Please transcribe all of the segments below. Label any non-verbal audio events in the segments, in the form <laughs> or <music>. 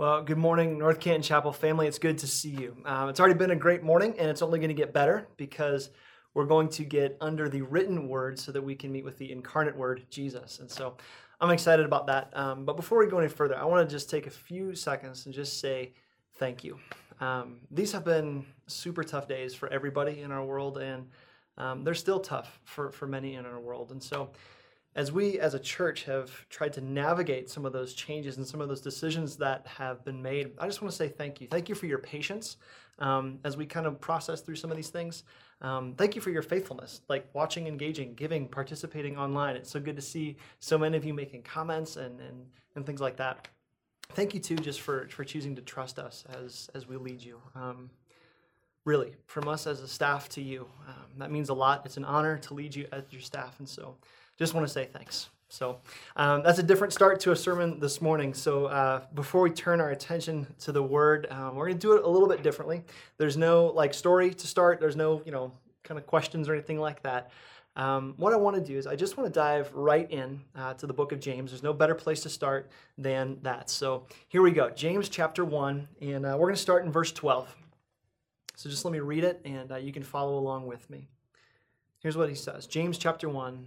Well, good morning, North Canton Chapel family. It's good to see you. Um, it's already been a great morning, and it's only going to get better because we're going to get under the written word so that we can meet with the incarnate word, Jesus. And so I'm excited about that. Um, but before we go any further, I want to just take a few seconds and just say thank you. Um, these have been super tough days for everybody in our world, and um, they're still tough for, for many in our world. And so as we as a church have tried to navigate some of those changes and some of those decisions that have been made, I just want to say thank you. Thank you for your patience um, as we kind of process through some of these things. Um, thank you for your faithfulness, like watching, engaging, giving, participating online. It's so good to see so many of you making comments and, and, and things like that. Thank you too, just for, for choosing to trust us as, as we lead you. Um, really, from us as a staff to you, um, that means a lot. It's an honor to lead you as your staff. And so, just want to say thanks. So um, that's a different start to a sermon this morning. So uh, before we turn our attention to the word, um, we're going to do it a little bit differently. There's no like story to start. There's no you know kind of questions or anything like that. Um, what I want to do is I just want to dive right in uh, to the book of James. There's no better place to start than that. So here we go, James chapter one, and uh, we're going to start in verse 12. So just let me read it, and uh, you can follow along with me. Here's what he says James chapter 1,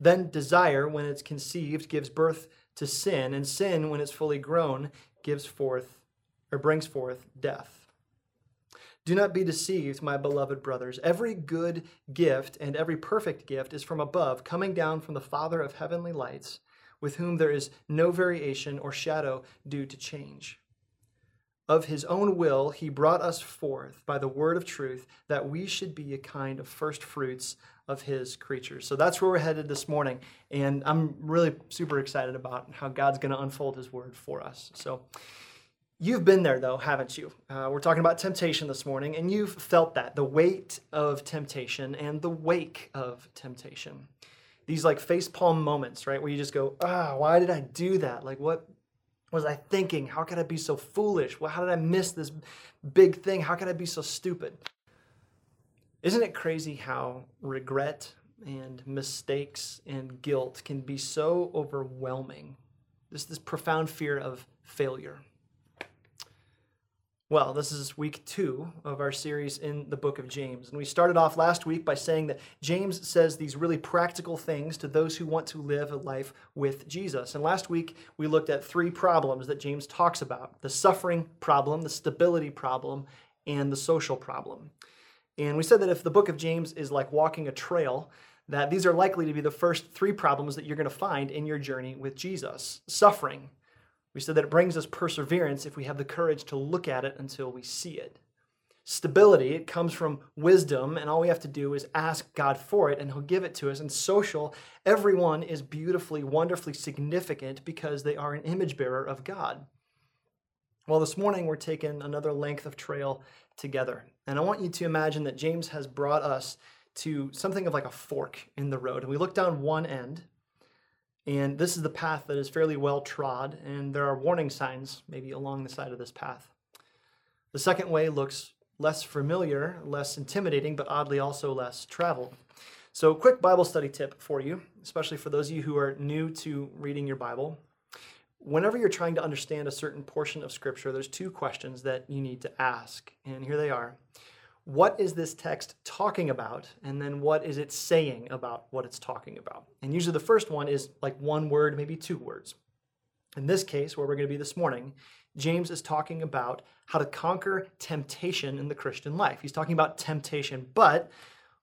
Then desire, when it's conceived, gives birth to sin, and sin, when it's fully grown, gives forth or brings forth death. Do not be deceived, my beloved brothers. Every good gift and every perfect gift is from above, coming down from the Father of heavenly lights, with whom there is no variation or shadow due to change. Of his own will, he brought us forth by the word of truth, that we should be a kind of first fruits of his creatures. So that's where we're headed this morning. And I'm really super excited about how God's going to unfold his word for us. So you've been there, though, haven't you? Uh, we're talking about temptation this morning, and you've felt that the weight of temptation and the wake of temptation. These like face palm moments, right? Where you just go, ah, why did I do that? Like, what was I thinking? How could I be so foolish? Well, how did I miss this big thing? How could I be so stupid? Isn't it crazy how regret and mistakes and guilt can be so overwhelming? This this profound fear of failure. Well, this is week two of our series in the book of James. And we started off last week by saying that James says these really practical things to those who want to live a life with Jesus. And last week we looked at three problems that James talks about the suffering problem, the stability problem, and the social problem. And we said that if the book of James is like walking a trail, that these are likely to be the first three problems that you're going to find in your journey with Jesus. Suffering. We said that it brings us perseverance if we have the courage to look at it until we see it. Stability, it comes from wisdom, and all we have to do is ask God for it, and He'll give it to us. And social, everyone is beautifully, wonderfully significant because they are an image bearer of God. Well, this morning we're taking another length of trail together. And I want you to imagine that James has brought us to something of like a fork in the road. And we look down one end, and this is the path that is fairly well trod, and there are warning signs maybe along the side of this path. The second way looks less familiar, less intimidating, but oddly also less traveled. So, quick Bible study tip for you, especially for those of you who are new to reading your Bible whenever you're trying to understand a certain portion of Scripture, there's two questions that you need to ask. And here they are What is this text talking about? And then what is it saying about what it's talking about? And usually the first one is like one word, maybe two words. In this case, where we're going to be this morning, James is talking about how to conquer temptation in the Christian life. He's talking about temptation, but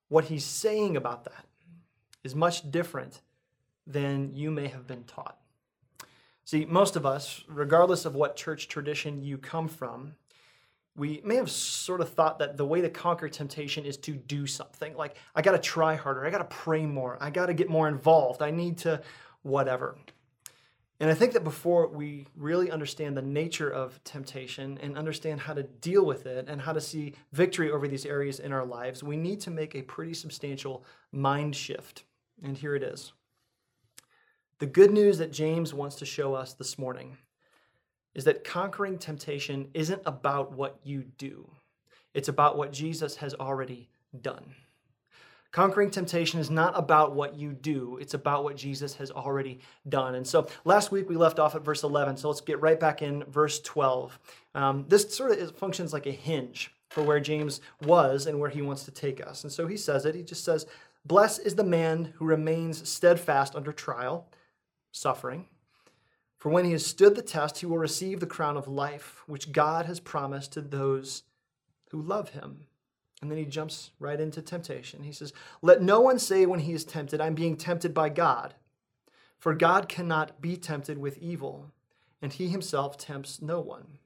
what he's saying about that is much different than you may have been taught. See, most of us, regardless of what church tradition you come from, we may have sort of thought that the way to conquer temptation is to do something. Like, I got to try harder. I got to pray more. I got to get more involved. I need to whatever. And I think that before we really understand the nature of temptation and understand how to deal with it and how to see victory over these areas in our lives, we need to make a pretty substantial mind shift. And here it is. The good news that James wants to show us this morning is that conquering temptation isn't about what you do, it's about what Jesus has already done. Conquering temptation is not about what you do, it's about what Jesus has already done. And so last week we left off at verse 11, so let's get right back in verse 12. Um, this sort of functions like a hinge for where James was and where he wants to take us. And so he says it. He just says, Blessed is the man who remains steadfast under trial, suffering. For when he has stood the test, he will receive the crown of life, which God has promised to those who love him. And then he jumps right into temptation. He says, Let no one say when he is tempted, I'm being tempted by God. For God cannot be tempted with evil, and he himself tempts no one.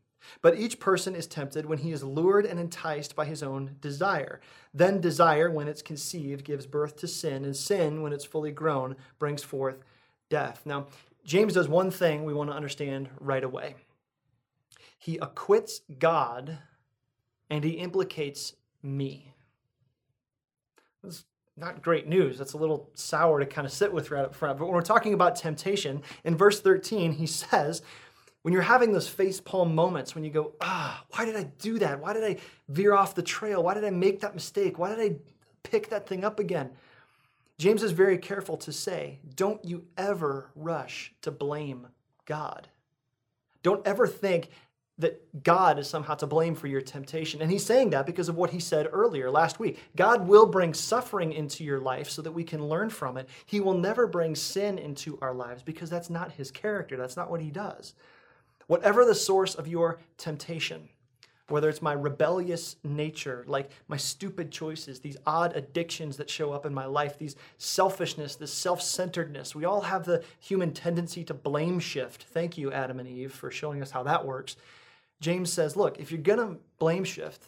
But each person is tempted when he is lured and enticed by his own desire. Then desire, when it's conceived, gives birth to sin, and sin, when it's fully grown, brings forth death. Now, James does one thing we want to understand right away he acquits God and he implicates me. That's not great news. That's a little sour to kind of sit with right up front. But when we're talking about temptation, in verse 13, he says, when you're having those face palm moments when you go, ah, why did I do that? Why did I veer off the trail? Why did I make that mistake? Why did I pick that thing up again? James is very careful to say, don't you ever rush to blame God. Don't ever think that God is somehow to blame for your temptation. And he's saying that because of what he said earlier last week. God will bring suffering into your life so that we can learn from it. He will never bring sin into our lives because that's not his character. That's not what he does. Whatever the source of your temptation, whether it's my rebellious nature, like my stupid choices, these odd addictions that show up in my life, these selfishness, this self centeredness. We all have the human tendency to blame shift. Thank you, Adam and Eve, for showing us how that works. James says, look, if you're going to blame shift,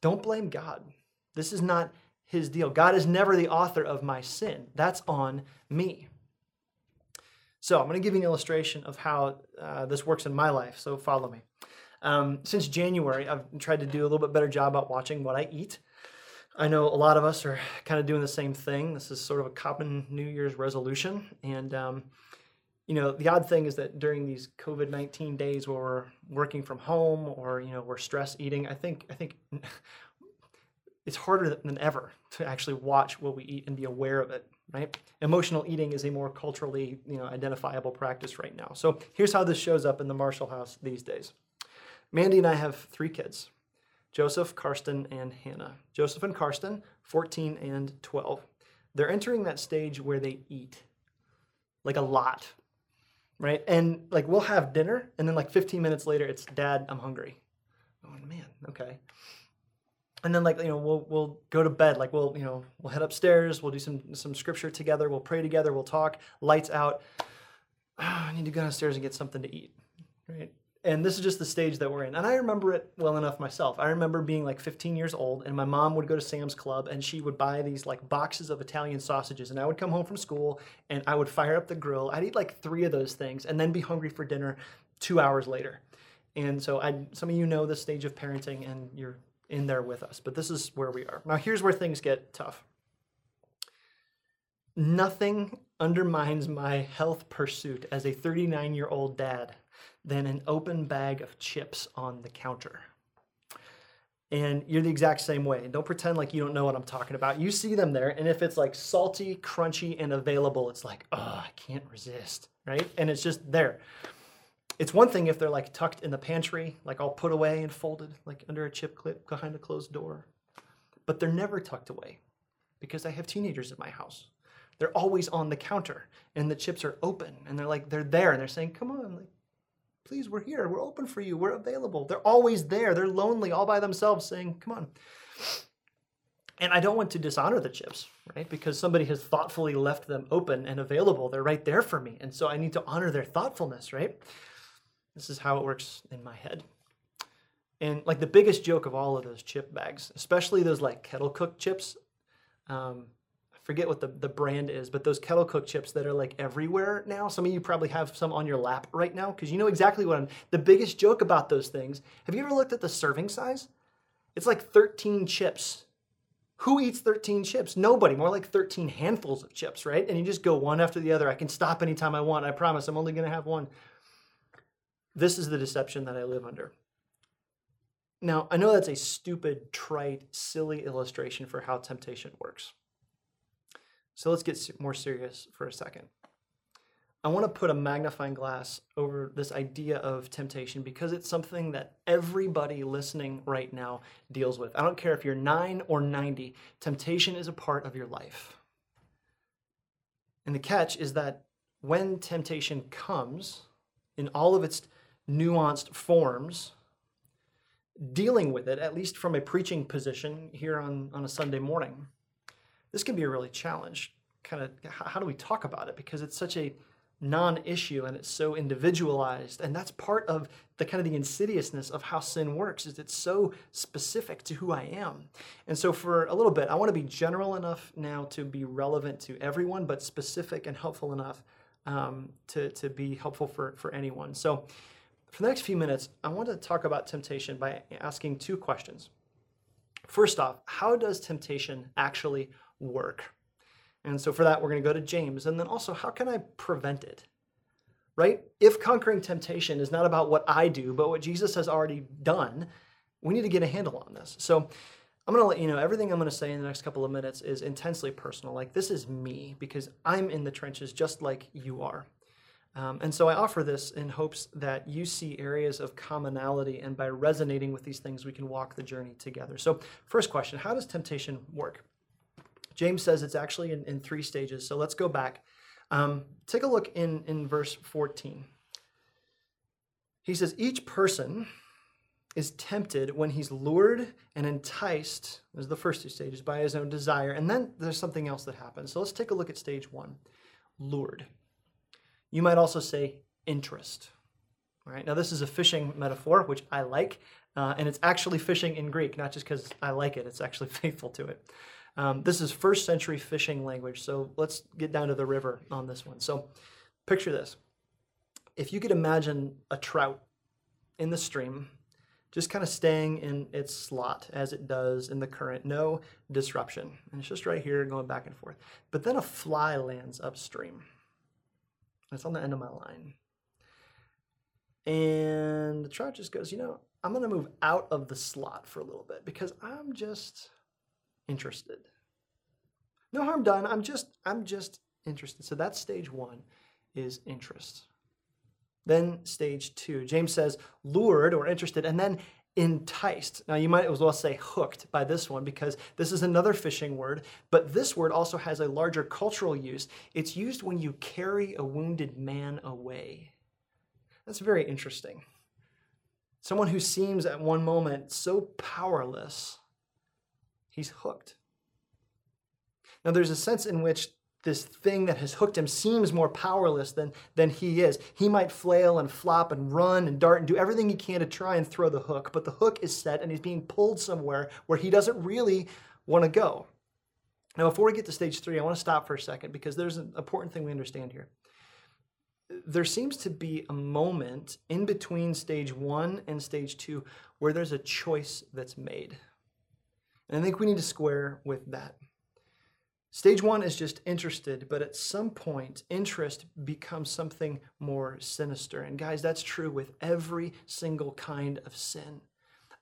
don't blame God. This is not his deal. God is never the author of my sin. That's on me. So I'm going to give you an illustration of how uh, this works in my life. So follow me. Um, since January, I've tried to do a little bit better job about watching what I eat. I know a lot of us are kind of doing the same thing. This is sort of a common New Year's resolution. And, um, you know, the odd thing is that during these COVID 19 days where we're working from home or, you know, we're stress eating, I think, I think <laughs> it's harder than ever to actually watch what we eat and be aware of it right emotional eating is a more culturally you know identifiable practice right now so here's how this shows up in the marshall house these days Mandy and I have three kids Joseph, Karsten, and Hannah. Joseph and Karsten, 14 and 12. They're entering that stage where they eat like a lot, right? And like we'll have dinner, and then like 15 minutes later, it's Dad, I'm hungry. Oh man, okay. And then like you know we'll we'll go to bed like we'll you know we'll head upstairs we'll do some some scripture together we'll pray together we'll talk lights out oh, <sighs> I need to go downstairs and get something to eat right and this is just the stage that we're in. And I remember it well enough myself. I remember being like 15 years old, and my mom would go to Sam's Club and she would buy these like boxes of Italian sausages. And I would come home from school and I would fire up the grill. I'd eat like three of those things and then be hungry for dinner two hours later. And so I, some of you know this stage of parenting and you're in there with us, but this is where we are. Now, here's where things get tough. Nothing undermines my health pursuit as a 39 year old dad than an open bag of chips on the counter. And you're the exact same way. Don't pretend like you don't know what I'm talking about. You see them there, and if it's like salty, crunchy, and available, it's like, oh, I can't resist, right? And it's just there. It's one thing if they're like tucked in the pantry, like all put away and folded, like under a chip clip behind a closed door. But they're never tucked away because I have teenagers in my house. They're always on the counter, and the chips are open, and they're like, they're there, and they're saying, come on, like, Please, we're here. We're open for you. We're available. They're always there. They're lonely all by themselves saying, Come on. And I don't want to dishonor the chips, right? Because somebody has thoughtfully left them open and available. They're right there for me. And so I need to honor their thoughtfulness, right? This is how it works in my head. And like the biggest joke of all of those chip bags, especially those like kettle cooked chips, um, forget what the, the brand is, but those kettle cooked chips that are like everywhere now. Some of you probably have some on your lap right now because you know exactly what I'm. The biggest joke about those things. Have you ever looked at the serving size? It's like 13 chips who eats 13 chips? Nobody. More like 13 handfuls of chips, right? And you just go one after the other. I can stop anytime I want. I promise I'm only going to have one. This is the deception that I live under. Now, I know that's a stupid, trite, silly illustration for how temptation works. So let's get more serious for a second. I want to put a magnifying glass over this idea of temptation because it's something that everybody listening right now deals with. I don't care if you're 9 or 90, temptation is a part of your life. And the catch is that when temptation comes in all of its nuanced forms, dealing with it, at least from a preaching position here on, on a Sunday morning, this can be a really challenge. Kind of, how do we talk about it? Because it's such a non-issue and it's so individualized and that's part of the kind of the insidiousness of how sin works is it's so specific to who i am and so for a little bit i want to be general enough now to be relevant to everyone but specific and helpful enough um, to, to be helpful for, for anyone so for the next few minutes i want to talk about temptation by asking two questions first off how does temptation actually work and so for that, we're going to go to James. And then also, how can I prevent it? Right? If conquering temptation is not about what I do, but what Jesus has already done, we need to get a handle on this. So I'm going to let you know everything I'm going to say in the next couple of minutes is intensely personal. Like, this is me because I'm in the trenches just like you are. Um, and so I offer this in hopes that you see areas of commonality, and by resonating with these things, we can walk the journey together. So, first question How does temptation work? James says it's actually in, in three stages. So let's go back. Um, take a look in, in verse 14. He says, Each person is tempted when he's lured and enticed, as the first two stages, by his own desire. And then there's something else that happens. So let's take a look at stage one lured. You might also say interest. All right, now this is a fishing metaphor, which I like, uh, and it's actually fishing in Greek, not just because I like it, it's actually <laughs> faithful to it. Um, this is first century fishing language, so let's get down to the river on this one. So picture this. If you could imagine a trout in the stream, just kind of staying in its slot as it does in the current, no disruption. And it's just right here going back and forth. But then a fly lands upstream. It's on the end of my line. And the trout just goes, you know, I'm going to move out of the slot for a little bit because I'm just interested. No harm done. I'm just I'm just interested. So that's stage 1 is interest. Then stage 2. James says lured or interested and then enticed. Now you might as well say hooked by this one because this is another fishing word, but this word also has a larger cultural use. It's used when you carry a wounded man away. That's very interesting. Someone who seems at one moment so powerless He's hooked. Now, there's a sense in which this thing that has hooked him seems more powerless than, than he is. He might flail and flop and run and dart and do everything he can to try and throw the hook, but the hook is set and he's being pulled somewhere where he doesn't really want to go. Now, before we get to stage three, I want to stop for a second because there's an important thing we understand here. There seems to be a moment in between stage one and stage two where there's a choice that's made. And I think we need to square with that. Stage one is just interested, but at some point, interest becomes something more sinister. And guys, that's true with every single kind of sin.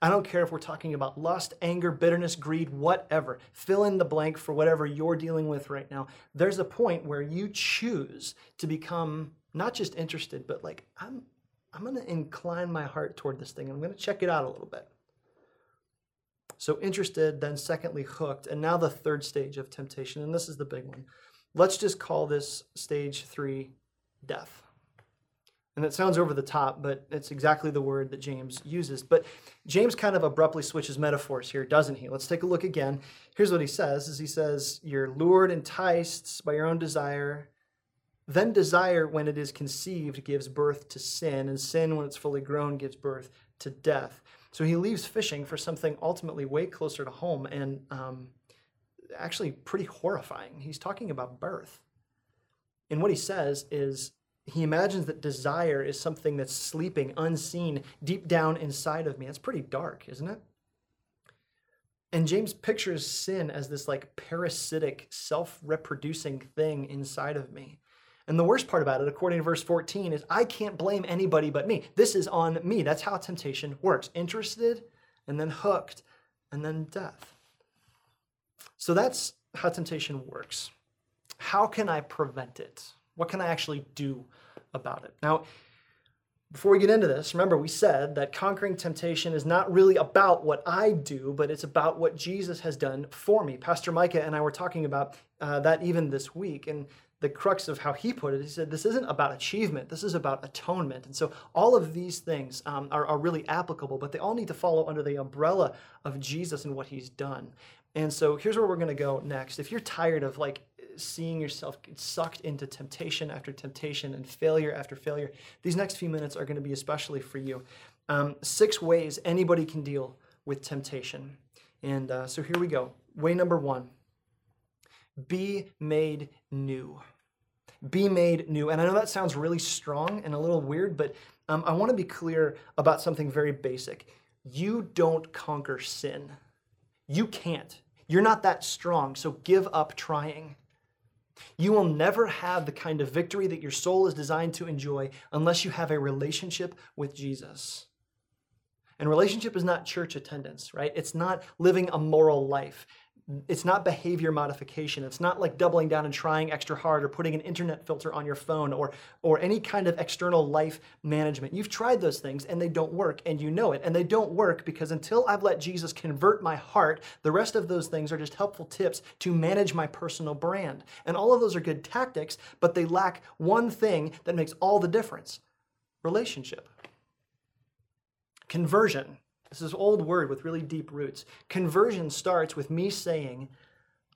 I don't care if we're talking about lust, anger, bitterness, greed, whatever. Fill in the blank for whatever you're dealing with right now. There's a point where you choose to become not just interested, but like, I'm, I'm going to incline my heart toward this thing. I'm going to check it out a little bit. So interested, then secondly, hooked, and now the third stage of temptation, and this is the big one. Let's just call this stage three death. And that sounds over the top, but it's exactly the word that James uses. But James kind of abruptly switches metaphors here, doesn't he? Let's take a look again. Here's what he says is he says, You're lured, enticed by your own desire. Then desire, when it is conceived, gives birth to sin, and sin, when it's fully grown, gives birth to death. So he leaves fishing for something ultimately way closer to home and um, actually pretty horrifying. He's talking about birth. And what he says is he imagines that desire is something that's sleeping, unseen, deep down inside of me. That's pretty dark, isn't it? And James pictures sin as this like parasitic, self reproducing thing inside of me. And the worst part about it, according to verse 14, is I can't blame anybody but me. This is on me. That's how temptation works interested, and then hooked, and then death. So that's how temptation works. How can I prevent it? What can I actually do about it? Now, before we get into this, remember we said that conquering temptation is not really about what I do, but it's about what Jesus has done for me. Pastor Micah and I were talking about uh, that even this week. And the crux of how he put it, he said, this isn't about achievement, this is about atonement. And so all of these things um, are, are really applicable, but they all need to follow under the umbrella of Jesus and what he's done. And so here's where we're going to go next. If you're tired of like seeing yourself get sucked into temptation after temptation and failure after failure, these next few minutes are going to be especially for you. Um, six ways anybody can deal with temptation. And uh, so here we go. Way number one be made new. Be made new. And I know that sounds really strong and a little weird, but um, I want to be clear about something very basic. You don't conquer sin. You can't. You're not that strong, so give up trying. You will never have the kind of victory that your soul is designed to enjoy unless you have a relationship with Jesus. And relationship is not church attendance, right? It's not living a moral life it's not behavior modification. It's not like doubling down and trying extra hard or putting an internet filter on your phone or, or any kind of external life management. You've tried those things and they don't work and you know it. And they don't work because until I've let Jesus convert my heart, the rest of those things are just helpful tips to manage my personal brand. And all of those are good tactics, but they lack one thing that makes all the difference relationship. Conversion this is old word with really deep roots. Conversion starts with me saying,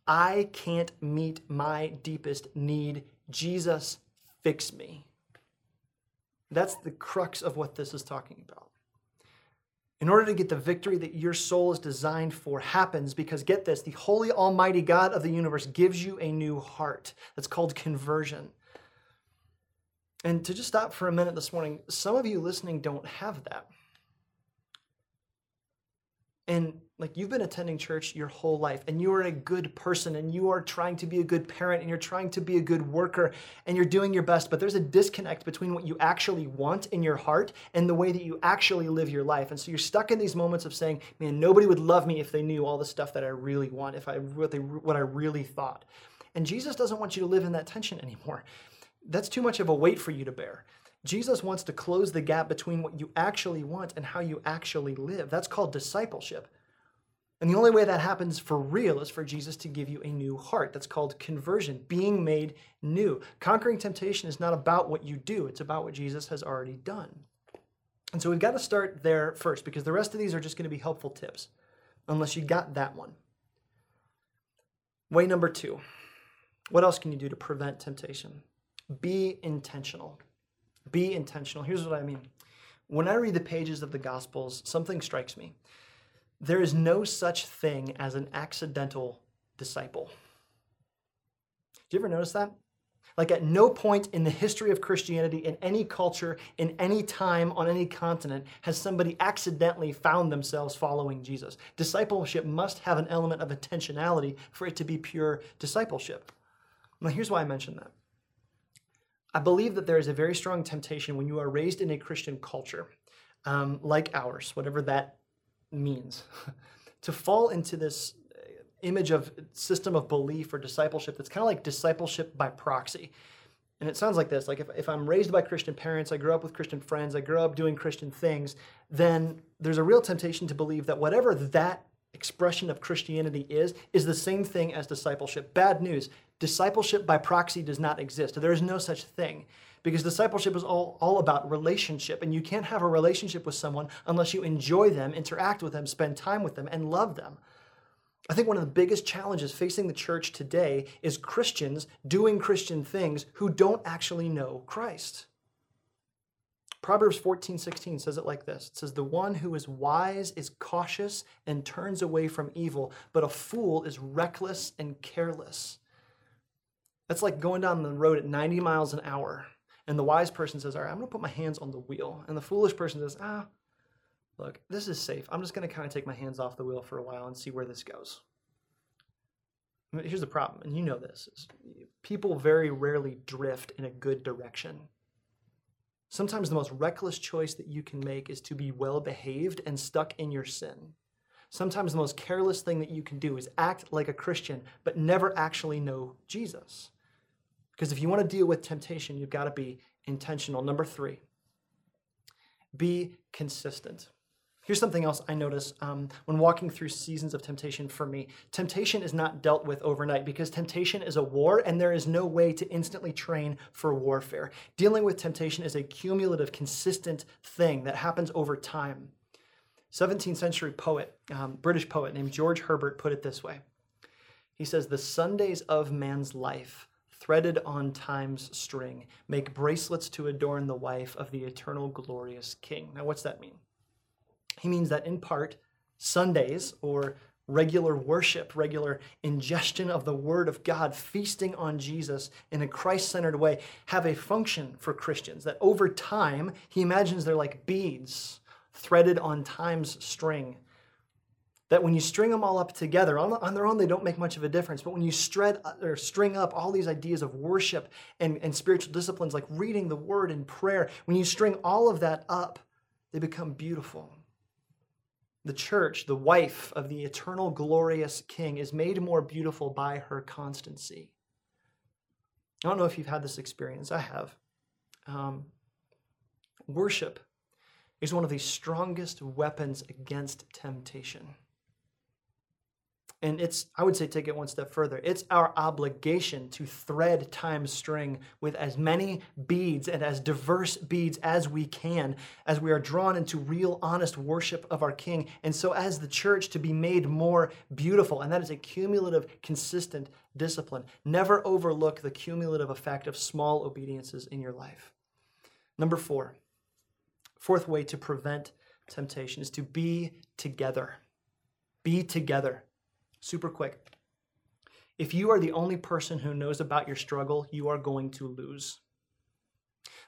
I can't meet my deepest need. Jesus, fix me. That's the crux of what this is talking about. In order to get the victory that your soul is designed for happens because get this, the holy almighty God of the universe gives you a new heart. That's called conversion. And to just stop for a minute this morning, some of you listening don't have that. And like you've been attending church your whole life and you are a good person and you are trying to be a good parent and you're trying to be a good worker and you're doing your best, but there's a disconnect between what you actually want in your heart and the way that you actually live your life. And so you're stuck in these moments of saying, man, nobody would love me if they knew all the stuff that I really want, if I what they what I really thought. And Jesus doesn't want you to live in that tension anymore. That's too much of a weight for you to bear. Jesus wants to close the gap between what you actually want and how you actually live. That's called discipleship. And the only way that happens for real is for Jesus to give you a new heart. That's called conversion, being made new. Conquering temptation is not about what you do, it's about what Jesus has already done. And so we've got to start there first because the rest of these are just going to be helpful tips, unless you got that one. Way number two what else can you do to prevent temptation? Be intentional. Be intentional. Here's what I mean. When I read the pages of the Gospels, something strikes me. There is no such thing as an accidental disciple. Do you ever notice that? Like, at no point in the history of Christianity, in any culture, in any time, on any continent, has somebody accidentally found themselves following Jesus. Discipleship must have an element of intentionality for it to be pure discipleship. Now, here's why I mention that. I believe that there is a very strong temptation when you are raised in a Christian culture, um, like ours, whatever that means, <laughs> to fall into this uh, image of system of belief or discipleship that's kind of like discipleship by proxy. And it sounds like this like if, if I'm raised by Christian parents, I grew up with Christian friends, I grew up doing Christian things, then there's a real temptation to believe that whatever that expression of Christianity is, is the same thing as discipleship. Bad news discipleship by proxy does not exist. There is no such thing because discipleship is all, all about relationship. And you can't have a relationship with someone unless you enjoy them, interact with them, spend time with them, and love them. I think one of the biggest challenges facing the church today is Christians doing Christian things who don't actually know Christ. Proverbs 14, 16 says it like this It says, The one who is wise is cautious and turns away from evil, but a fool is reckless and careless. That's like going down the road at 90 miles an hour. And the wise person says, All right, I'm going to put my hands on the wheel. And the foolish person says, Ah, look, this is safe. I'm just going to kind of take my hands off the wheel for a while and see where this goes. Here's the problem, and you know this people very rarely drift in a good direction. Sometimes the most reckless choice that you can make is to be well behaved and stuck in your sin. Sometimes the most careless thing that you can do is act like a Christian, but never actually know Jesus. Because if you want to deal with temptation, you've got to be intentional. Number three, be consistent. Here's something else I notice um, when walking through seasons of temptation for me. Temptation is not dealt with overnight because temptation is a war and there is no way to instantly train for warfare. Dealing with temptation is a cumulative, consistent thing that happens over time. 17th century poet, um, British poet named George Herbert put it this way He says, The Sundays of man's life threaded on time's string make bracelets to adorn the wife of the eternal glorious king. Now, what's that mean? He means that in part, Sundays or regular worship, regular ingestion of the Word of God, feasting on Jesus in a Christ centered way, have a function for Christians. That over time, he imagines they're like beads threaded on time's string. That when you string them all up together, on, on their own, they don't make much of a difference. But when you string, or string up all these ideas of worship and, and spiritual disciplines like reading the Word and prayer, when you string all of that up, they become beautiful. The church, the wife of the eternal glorious king, is made more beautiful by her constancy. I don't know if you've had this experience. I have. Um, worship is one of the strongest weapons against temptation. And it's, I would say, take it one step further. It's our obligation to thread time's string with as many beads and as diverse beads as we can as we are drawn into real, honest worship of our King. And so, as the church, to be made more beautiful. And that is a cumulative, consistent discipline. Never overlook the cumulative effect of small obediences in your life. Number four, fourth way to prevent temptation is to be together. Be together super quick. If you are the only person who knows about your struggle, you are going to lose.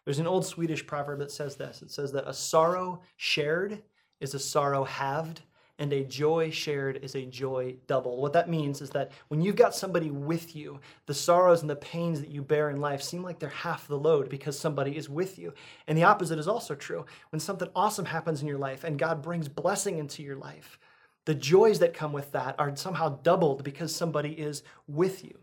There's an old Swedish proverb that says this it says that a sorrow shared is a sorrow halved, and a joy shared is a joy double. What that means is that when you've got somebody with you, the sorrows and the pains that you bear in life seem like they're half the load because somebody is with you. And the opposite is also true. When something awesome happens in your life and God brings blessing into your life, the joys that come with that are somehow doubled because somebody is with you.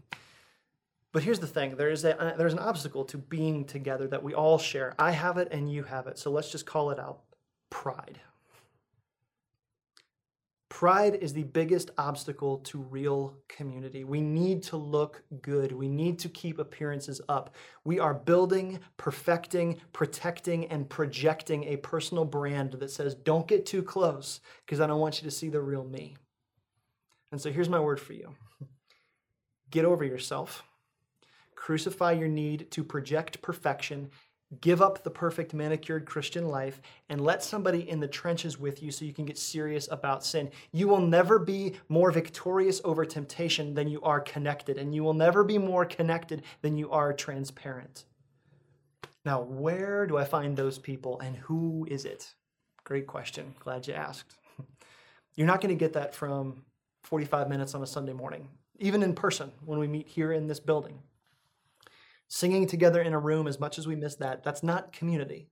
But here's the thing there is a, uh, there's an obstacle to being together that we all share. I have it and you have it. So let's just call it out pride. Pride is the biggest obstacle to real community. We need to look good. We need to keep appearances up. We are building, perfecting, protecting, and projecting a personal brand that says, don't get too close because I don't want you to see the real me. And so here's my word for you get over yourself, crucify your need to project perfection, give up the perfect manicured Christian life and let somebody in the trenches with you so you can get serious about sin. You will never be more victorious over temptation than you are connected, and you will never be more connected than you are transparent. Now, where do I find those people and who is it? Great question. Glad you asked. <laughs> You're not going to get that from 45 minutes on a Sunday morning, even in person when we meet here in this building singing together in a room, as much as we miss that, that's not community.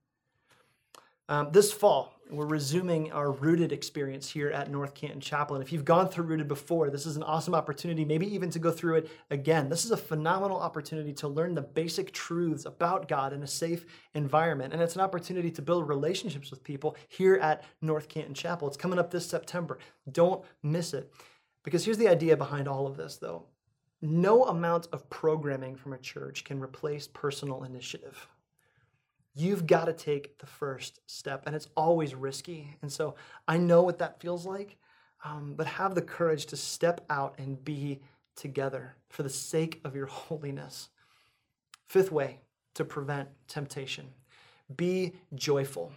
Um, this fall, we're resuming our Rooted experience here at North Canton Chapel. And if you've gone through Rooted before, this is an awesome opportunity, maybe even to go through it again. This is a phenomenal opportunity to learn the basic truths about God in a safe environment. And it's an opportunity to build relationships with people here at North Canton Chapel. It's coming up this September. Don't miss it. Because here's the idea behind all of this, though no amount of programming from a church can replace personal initiative. You've got to take the first step, and it's always risky. And so I know what that feels like, um, but have the courage to step out and be together for the sake of your <laughs> holiness. Fifth way to prevent temptation be joyful.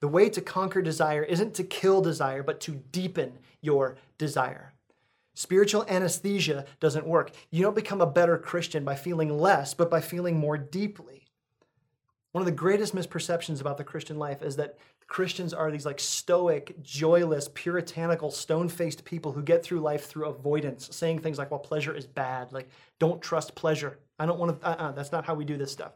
The way to conquer desire isn't to kill desire, but to deepen your desire. Spiritual anesthesia doesn't work. You don't become a better Christian by feeling less, but by feeling more deeply. One of the greatest misperceptions about the Christian life is that Christians are these like stoic, joyless, puritanical, stone faced people who get through life through avoidance, saying things like, well, pleasure is bad. Like, don't trust pleasure. I don't want to, uh uh-uh, that's not how we do this stuff.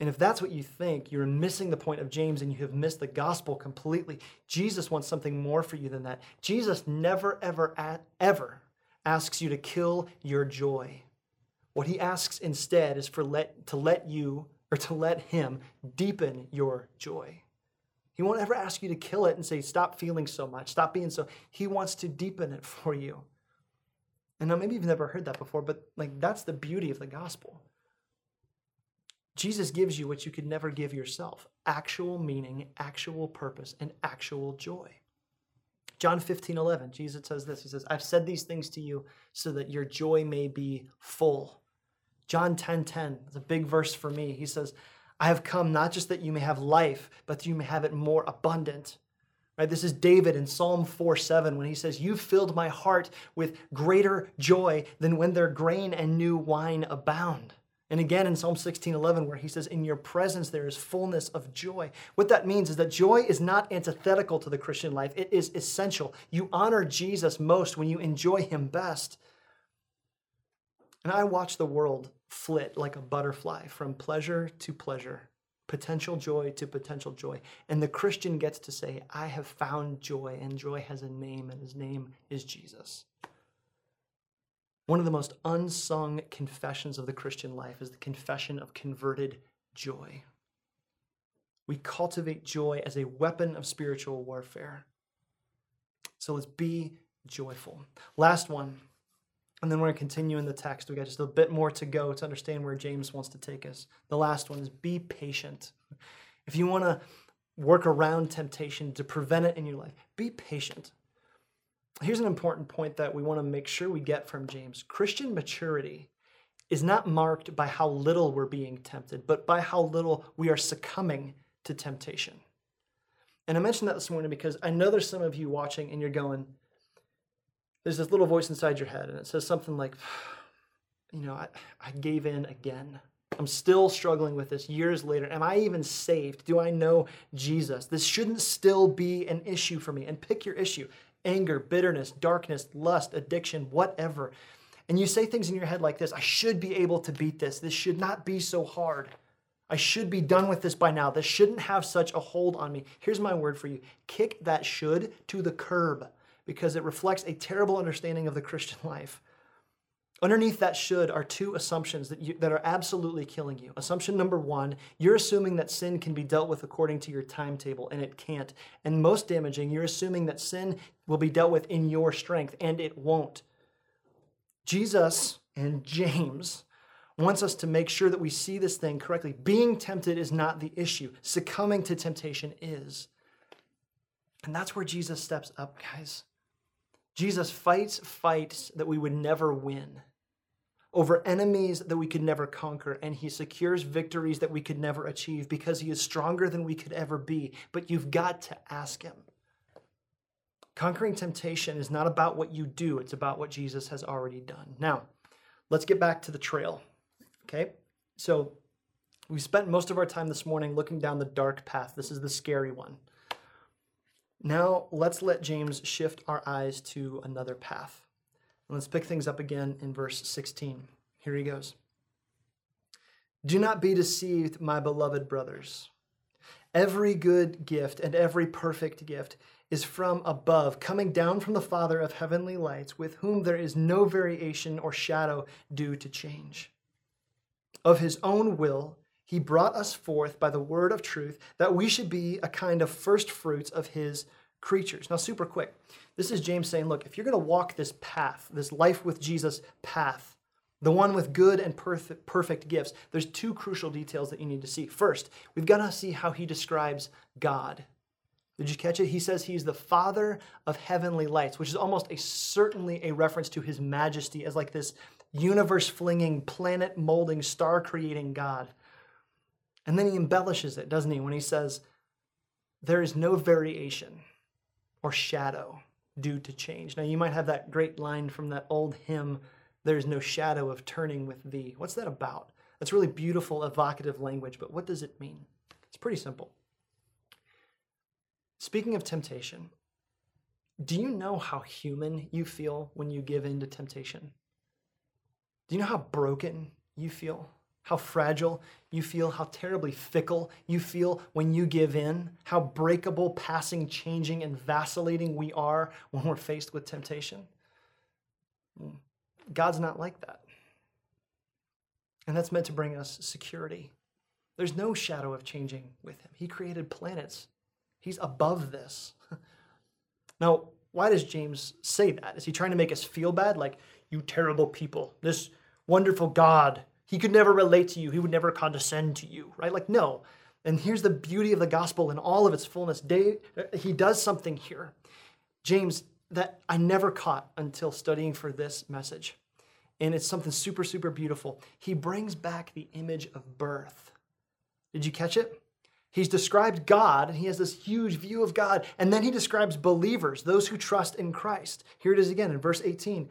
And if that's what you think, you're missing the point of James and you have missed the gospel completely. Jesus wants something more for you than that. Jesus never, ever, ever asks you to kill your joy. What he asks instead is for let, to let you or to let him deepen your joy. He won't ever ask you to kill it and say, stop feeling so much, stop being so. He wants to deepen it for you. And now maybe you've never heard that before, but like that's the beauty of the gospel. Jesus gives you what you could never give yourself actual meaning, actual purpose, and actual joy. John 15, 11, Jesus says this He says, I've said these things to you so that your joy may be full. John 10, 10, it's a big verse for me. He says, I have come not just that you may have life, but that you may have it more abundant. Right? This is David in Psalm 4 7 when he says, You've filled my heart with greater joy than when their grain and new wine abound. And again in Psalm 16:11 where he says in your presence there is fullness of joy. What that means is that joy is not antithetical to the Christian life. It is essential. You honor Jesus most when you enjoy him best. And I watch the world flit like a butterfly from pleasure to pleasure, potential joy to potential joy. And the Christian gets to say, I have found joy, and joy has a name, and his name is Jesus. One of the most unsung confessions of the Christian life is the confession of converted joy. We cultivate joy as a weapon of spiritual warfare. So let's be joyful. Last one, and then we're going to continue in the text. We got just a bit more to go to understand where James wants to take us. The last one is be patient. If you want to work around temptation to prevent it in your life, be patient here's an important point that we want to make sure we get from James Christian maturity is not marked by how little we're being tempted, but by how little we are succumbing to temptation. And I mentioned that this morning because I know there's some of you watching and you're going, there's this little voice inside your head, and it says something like, <sighs> you know, I, I gave in again. I'm still struggling with this years later. Am I even saved? Do I know Jesus? This shouldn't still be an issue for me. And pick your issue anger, bitterness, darkness, lust, addiction, whatever. And you say things in your head like this I should be able to beat this. This should not be so hard. I should be done with this by now. This shouldn't have such a hold on me. Here's my word for you kick that should to the curb because it reflects a terrible understanding of the Christian <laughs> life. Underneath that should are two assumptions that, you, that are absolutely killing you. Assumption number one, you're assuming that sin can be dealt with according to your timetable, and it can't. And most damaging, you're assuming that sin will be dealt with in your strength, and it won't. Jesus and James wants us to make sure that we see this thing correctly. Being tempted is not the issue, succumbing to temptation is. And that's where Jesus steps up, guys. Jesus fights fights that we would never win over enemies that we could never conquer, and he secures victories that we could never achieve because he is stronger than we could ever be. But you've got to ask him. Conquering temptation is not about what you do, it's about what Jesus has already done. Now, let's get back to the trail. Okay? So, we spent most of our time this morning looking down the dark path. This is the scary one. Now, let's let James shift our eyes to another path. Let's pick things up again in verse 16. Here he goes. Do not be deceived, my beloved brothers. Every good gift and every perfect gift is from above, coming down from the Father of heavenly lights, with whom there is no variation or shadow due to change. Of his own will, he brought us forth by the word of truth that we should be a kind of first fruits of his creatures. Now, super quick, this is James saying, look, if you're going to walk this path, this life with Jesus path, the one with good and perfect, perfect gifts, there's two crucial details that you need to see. First, we've got to see how he describes God. Did you catch it? He says he's the father of heavenly lights, which is almost a certainly a reference to his majesty as like this universe flinging, planet molding, star creating God. And then he embellishes it, doesn't he, when he says, There is no variation or shadow due to change. Now, you might have that great line from that old hymn, There's no shadow of turning with thee. What's that about? That's really beautiful, evocative language, but what does it mean? It's pretty simple. Speaking of temptation, do you know how human you feel when you give in to temptation? Do you know how broken you feel? How fragile you feel? How terribly fickle you feel when you give in? How breakable, passing, changing, and vacillating we are when we're faced with temptation? Hmm. God's not like that. And that's meant to bring us security. There's no shadow of changing with Him. He created planets, He's above this. <laughs> now, why does James say that? Is he trying to make us feel bad? Like, you terrible people, this wonderful God, he could never relate to you, he would never condescend to you, right? Like, no. And here's the beauty of the gospel in all of its fullness. Uh, he does something here, James, that I never caught until studying for this message. And it's something super, super beautiful. He brings back the image of birth. Did you catch it? He's described God, and he has this huge view of God. And then he describes believers, those who trust in Christ. Here it is again in verse 18.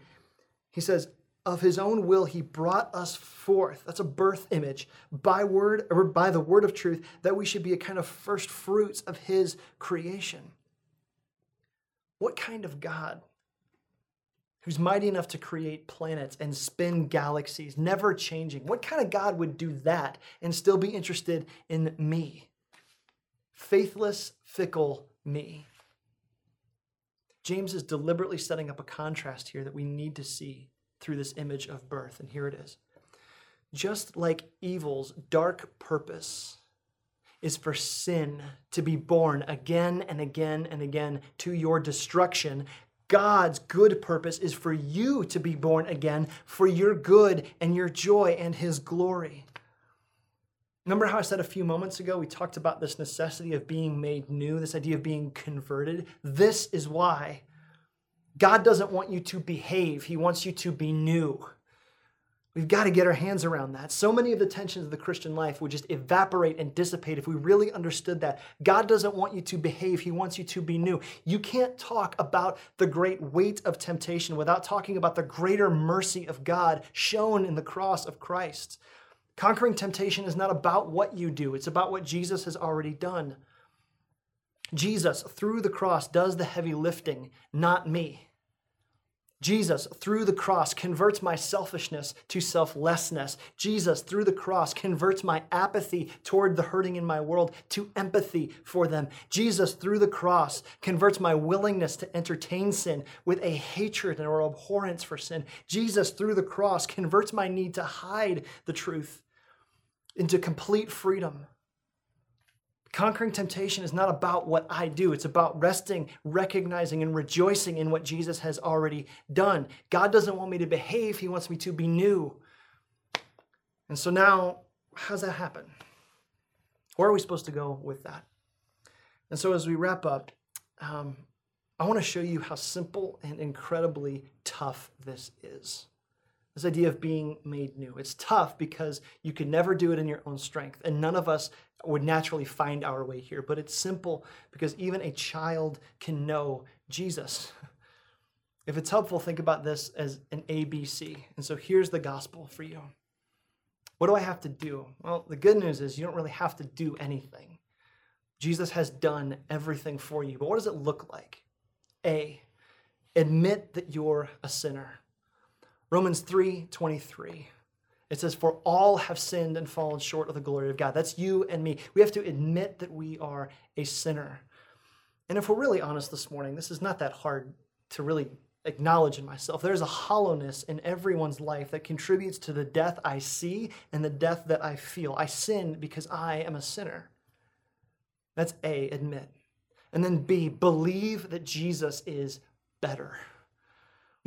He says, Of his own will he brought us forth. That's a birth image by word or by the word of truth, that we should be a kind of first fruits of his creation. What kind of God? Who's mighty enough to create planets and spin galaxies, never changing. What kind of God would do that and still be interested in me? faithless, fickle me. James is deliberately setting up a contrast here that we need to see through this image of birth, and here it is. Just like evil's dark purpose is for sin to be born again and again and again to your destruction, God's good purpose is for you to be born again for your good and your joy and his glory. Remember how I said a few moments ago, we talked about this necessity of being made new, this idea of being converted? This is why God doesn't want you to behave, He wants you to be new. We've got to get our hands around that. So many of the tensions of the Christian life would just evaporate and dissipate if we really understood that. God doesn't want you to behave, He wants you to be new. You can't talk about the great weight of temptation without talking about the greater mercy of God shown in the cross of Christ. Conquering temptation is not about what you do, it's about what Jesus has already done. Jesus, through the cross, does the heavy lifting, not me. Jesus, through the cross, converts my selfishness to selflessness. Jesus, through the cross, converts my apathy toward the hurting in my world to empathy for them. Jesus, through the cross, converts my willingness to entertain sin with a hatred or abhorrence for sin. Jesus, through the cross, converts my need to hide the truth into complete freedom. Conquering temptation is not about what I do. It's about resting, recognizing, and rejoicing in what Jesus has already done. God doesn't want me to behave, He wants me to be new. And so now, how does that happen? Where are we supposed to go with that? And so, as we wrap up, um, I want to show you how simple and incredibly tough this is. This idea of being made new. It's tough because you can never do it in your own strength, and none of us would naturally find our way here. But it's simple because even a child can know Jesus. If it's helpful, think about this as an ABC. And so here's the gospel for you. What do I have to do? Well, the good news is you don't really have to do anything. Jesus has done everything for you. But what does it look like? A, admit that you're a sinner. Romans 3 23. It says, For all have sinned and fallen short of the glory of God. That's you and me. We have to admit that we are a sinner. And if we're really honest this morning, this is not that hard to really acknowledge in myself. There's a hollowness in everyone's life that contributes to the death I see and the death that I feel. I sin because I am a sinner. That's A, admit. And then B, believe that Jesus is better.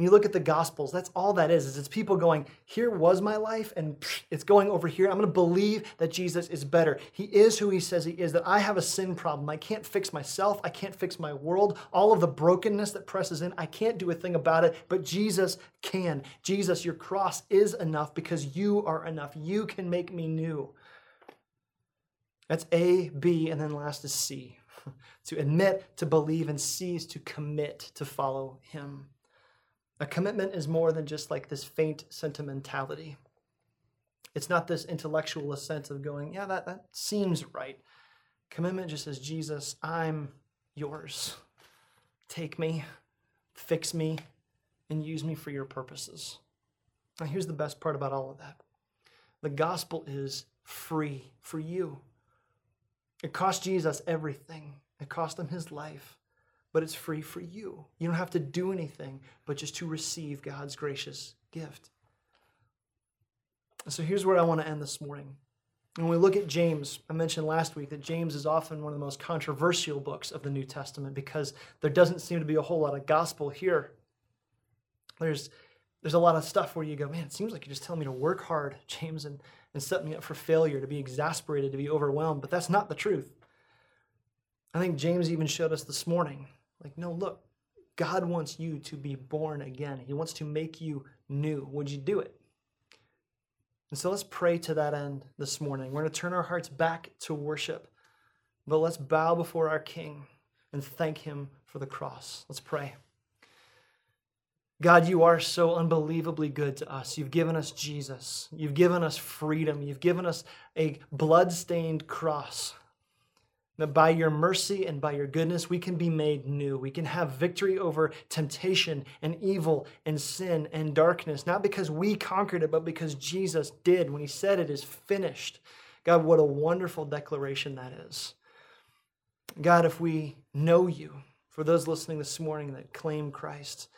When you look at the Gospels, that's all that is. Is it's people going, "Here was my life, and it's going over here." I'm going to believe that Jesus is better. He is who He says He is. That I have a sin problem. I can't fix myself. I can't fix my world. All of the brokenness that presses in, I can't do a thing about it. But Jesus can. Jesus, your cross is enough because you are enough. You can make me new. That's A, B, and then last is C. <laughs> to admit, to believe, and C is to commit to follow Him. A commitment is more than just like this faint sentimentality. It's not this intellectual sense of going, yeah, that, that seems right. Commitment just says, Jesus, I'm yours. Take me, fix me, and use me for your purposes. Now, here's the best part about all of that the gospel is free for you. It cost Jesus everything, it cost him his life but it's free for you. You don't have to do anything but just to receive God's gracious gift. So here's where I want to end this morning. When we look at James, I mentioned last week that James is often one of the most controversial books of the New Testament because there doesn't seem to be a whole lot of gospel here. There's there's a lot of stuff where you go, man, it seems like you're just telling me to work hard, <laughs> James, and, and set me up for failure, to be exasperated, to be overwhelmed. But that's not the truth. I think James even showed us this morning like, no, look, God wants you to be born again. He wants to make you new. Would you do it? And so let's pray to that end this morning. We're going to turn our hearts back to worship, but let's bow before our King and thank Him for the cross. Let's pray. God, you are so unbelievably good to us. You've given us Jesus. You've given us freedom. You've given us a blood-stained cross that by your mercy and by your goodness, we can be made new. We can have victory over temptation and evil and sin and darkness, not because we conquered it, but because Jesus did when he said it is finished. God, what a wonderful declaration that is. God, if we know you, for those listening this morning that claim Christ,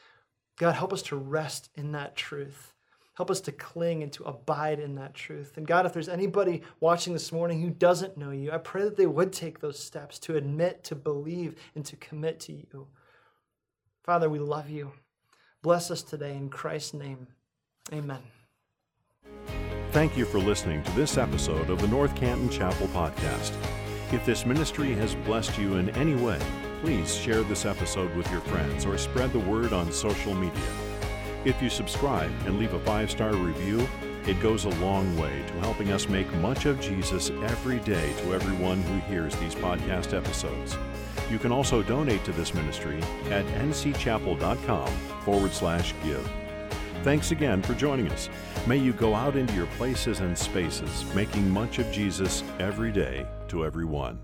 God, help us to rest in that truth. Help us to cling and to abide in that truth. And God, if there's anybody watching this morning who doesn't know you, I pray that they would take those steps to admit, to believe, and to commit to you. Father, we love you. Bless us today in Christ's name. Amen. Thank you for listening to this episode of the North Canton Chapel Podcast. If this ministry has blessed you in any way, please share this episode with your friends or spread the word on social media. If you subscribe and leave a five star review, it goes a long way to helping us make much of Jesus every day to everyone who hears these podcast episodes. You can also donate to this ministry at ncchapel.com forward slash give. Thanks again for joining us. May you go out into your places and spaces, making much of Jesus every day to everyone.